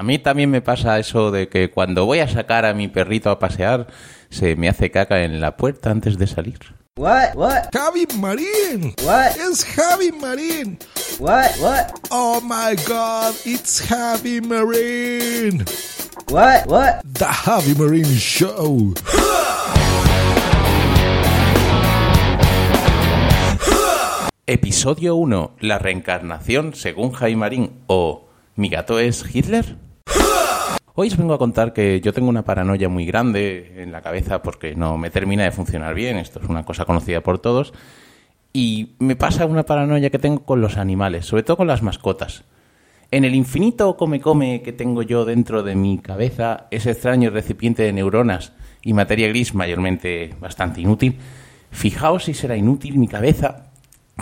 A mí también me pasa eso de que cuando voy a sacar a mi perrito a pasear, se me hace caca en la puerta antes de salir. What? What? Javi Marín. What? Es Javi Marín. What? What? Oh my God, it's Javi Marín. What? What? The Javi Marín Show. Episodio 1. La reencarnación según Jaime Marín o ¿Mi gato es Hitler? Hoy os vengo a contar que yo tengo una paranoia muy grande en la cabeza porque no me termina de funcionar bien. Esto es una cosa conocida por todos. Y me pasa una paranoia que tengo con los animales, sobre todo con las mascotas. En el infinito come-come que tengo yo dentro de mi cabeza, ese extraño recipiente de neuronas y materia gris mayormente bastante inútil, fijaos si será inútil mi cabeza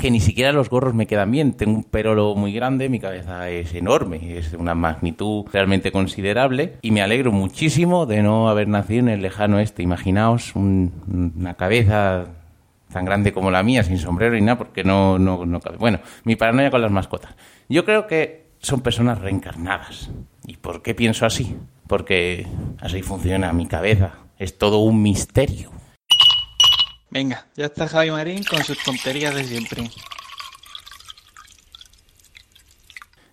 que ni siquiera los gorros me quedan bien. Tengo un perolo muy grande, mi cabeza es enorme, es de una magnitud realmente considerable y me alegro muchísimo de no haber nacido en el lejano este. Imaginaos un- una cabeza tan grande como la mía, sin sombrero y nada, porque no, no, no cabe. Bueno, mi paranoia con las mascotas. Yo creo que son personas reencarnadas. ¿Y por qué pienso así? Porque así funciona mi cabeza. Es todo un misterio. Venga, ya está Javi Marín con sus tonterías de siempre.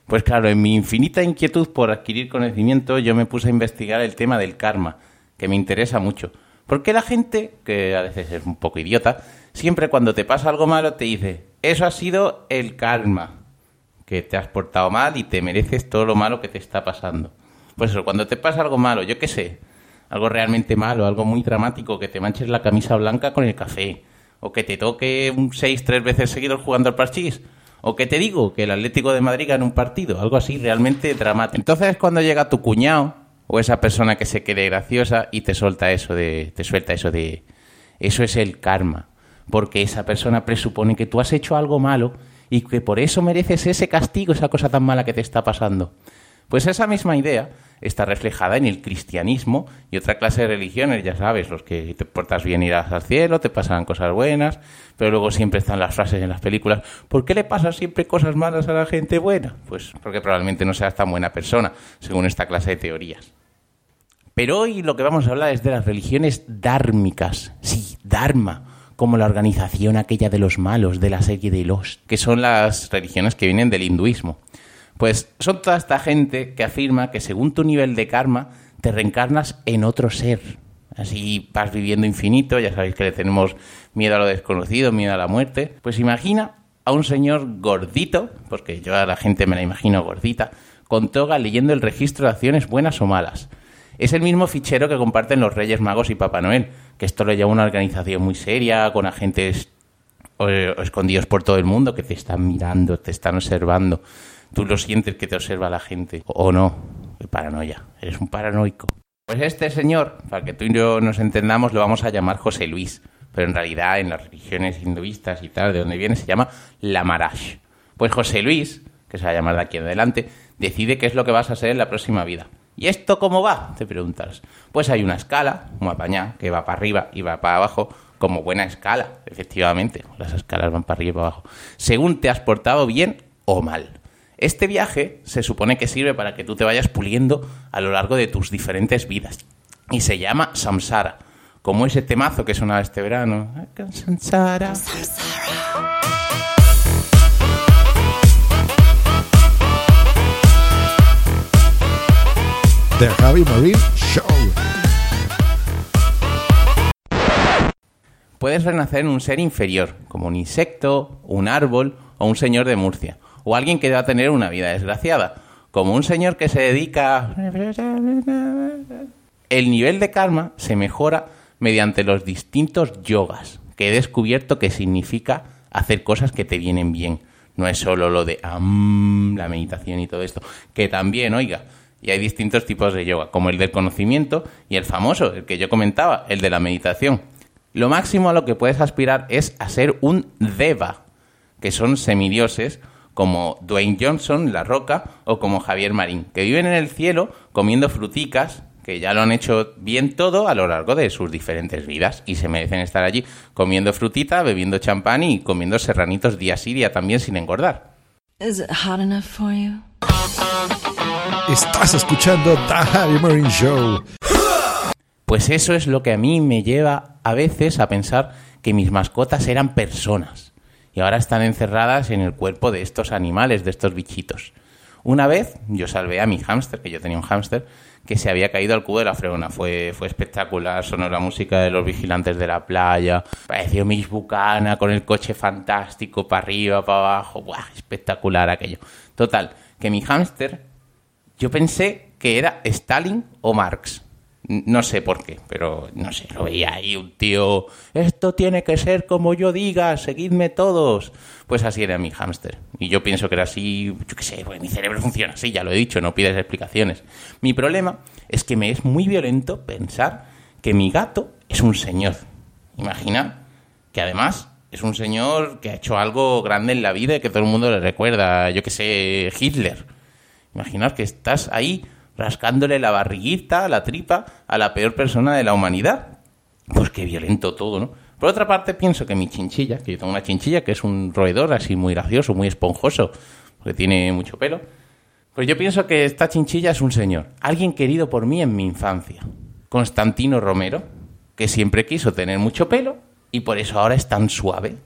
Pues claro, en mi infinita inquietud por adquirir conocimiento, yo me puse a investigar el tema del karma, que me interesa mucho. Porque la gente, que a veces es un poco idiota, siempre cuando te pasa algo malo te dice, eso ha sido el karma, que te has portado mal y te mereces todo lo malo que te está pasando. Pues eso, cuando te pasa algo malo, yo qué sé, algo realmente malo, algo muy dramático, que te manches la camisa blanca con el café, o que te toque un 6 tres veces seguidos jugando al parchís, o que te digo que el Atlético de Madrid gana un partido, algo así realmente dramático. Entonces es cuando llega tu cuñado o esa persona que se quede graciosa y te suelta eso de te suelta eso de eso es el karma, porque esa persona presupone que tú has hecho algo malo y que por eso mereces ese castigo, esa cosa tan mala que te está pasando. Pues esa misma idea está reflejada en el cristianismo y otra clase de religiones, ya sabes, los que te portas bien irás al cielo, te pasan cosas buenas, pero luego siempre están las frases en las películas, ¿por qué le pasan siempre cosas malas a la gente buena? Pues porque probablemente no seas tan buena persona, según esta clase de teorías. Pero hoy lo que vamos a hablar es de las religiones dármicas. Sí, Dharma, como la organización aquella de los malos de la serie de Lost, que son las religiones que vienen del hinduismo. Pues son toda esta gente que afirma que según tu nivel de karma te reencarnas en otro ser. Así vas viviendo infinito, ya sabéis que le tenemos miedo a lo desconocido, miedo a la muerte. Pues imagina a un señor gordito, porque yo a la gente me la imagino gordita, con toga leyendo el registro de acciones buenas o malas. Es el mismo fichero que comparten los Reyes Magos y Papá Noel, que esto lo lleva una organización muy seria, con agentes eh, escondidos por todo el mundo que te están mirando, te están observando. Tú lo sientes que te observa la gente. O no, paranoia, eres un paranoico. Pues este señor, para que tú y yo nos entendamos, lo vamos a llamar José Luis. Pero en realidad en las religiones hinduistas y tal, de donde viene, se llama Lamaraj. Pues José Luis, que se va a llamar de aquí en adelante, decide qué es lo que vas a ser en la próxima vida. ¿Y esto cómo va? Te preguntas. Pues hay una escala, como apañá, que va para arriba y va para abajo, como buena escala, efectivamente. Las escalas van para arriba y para abajo. Según te has portado bien o mal. Este viaje se supone que sirve para que tú te vayas puliendo a lo largo de tus diferentes vidas. Y se llama Samsara, como ese temazo que sonaba este verano. Samsara. The Javi Marín Show. Puedes renacer en un ser inferior, como un insecto, un árbol o un señor de Murcia, o alguien que va a tener una vida desgraciada, como un señor que se dedica... El nivel de karma se mejora mediante los distintos yogas, que he descubierto que significa hacer cosas que te vienen bien. No es solo lo de la meditación y todo esto, que también, oiga, y hay distintos tipos de yoga, como el del conocimiento y el famoso, el que yo comentaba, el de la meditación. Lo máximo a lo que puedes aspirar es a ser un deva, que son semidioses como Dwayne Johnson, La Roca, o como Javier Marín, que viven en el cielo comiendo fruticas, que ya lo han hecho bien todo a lo largo de sus diferentes vidas y se merecen estar allí comiendo frutita, bebiendo champán y comiendo serranitos día sí día también sin engordar. Is it hot enough for you? Estás escuchando The Javi Marine Show. Pues eso es lo que a mí me lleva a veces a pensar que mis mascotas eran personas y ahora están encerradas en el cuerpo de estos animales, de estos bichitos. Una vez yo salvé a mi hámster, que yo tenía un hámster, que se había caído al cubo de la fregona. Fue, fue espectacular, sonó la música de los vigilantes de la playa, pareció Miss Bucana con el coche fantástico, para arriba, para abajo, ¡buah! espectacular aquello. Total, que mi hámster, yo pensé que era Stalin o Marx. No sé por qué, pero no sé, lo veía ahí un tío, esto tiene que ser como yo diga, seguidme todos. Pues así era mi hámster. Y yo pienso que era así, yo qué sé, pues mi cerebro funciona así, ya lo he dicho, no pides explicaciones. Mi problema es que me es muy violento pensar que mi gato es un señor. Imagina que además es un señor que ha hecho algo grande en la vida y que todo el mundo le recuerda, yo qué sé, Hitler. Imaginaos que estás ahí rascándole la barriguita, la tripa a la peor persona de la humanidad. Pues qué violento todo, ¿no? Por otra parte, pienso que mi chinchilla, que yo tengo una chinchilla que es un roedor así muy gracioso, muy esponjoso, porque tiene mucho pelo, pues yo pienso que esta chinchilla es un señor, alguien querido por mí en mi infancia. Constantino Romero, que siempre quiso tener mucho pelo y por eso ahora es tan suave.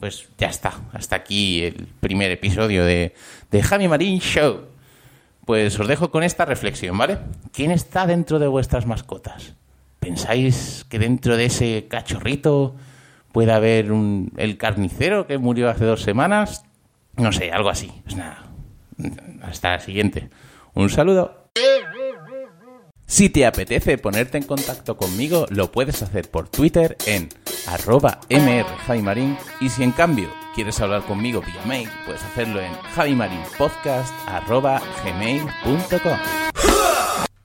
Pues ya está, hasta aquí el primer episodio de, de Javi Marín Show. Pues os dejo con esta reflexión, ¿vale? ¿Quién está dentro de vuestras mascotas? ¿Pensáis que dentro de ese cachorrito puede haber un, el carnicero que murió hace dos semanas? No sé, algo así. Pues nada, hasta la siguiente. Un saludo. Si te apetece ponerte en contacto conmigo, lo puedes hacer por Twitter en arroba y si en cambio quieres hablar conmigo vía mail, puedes hacerlo en javimarinpodcast.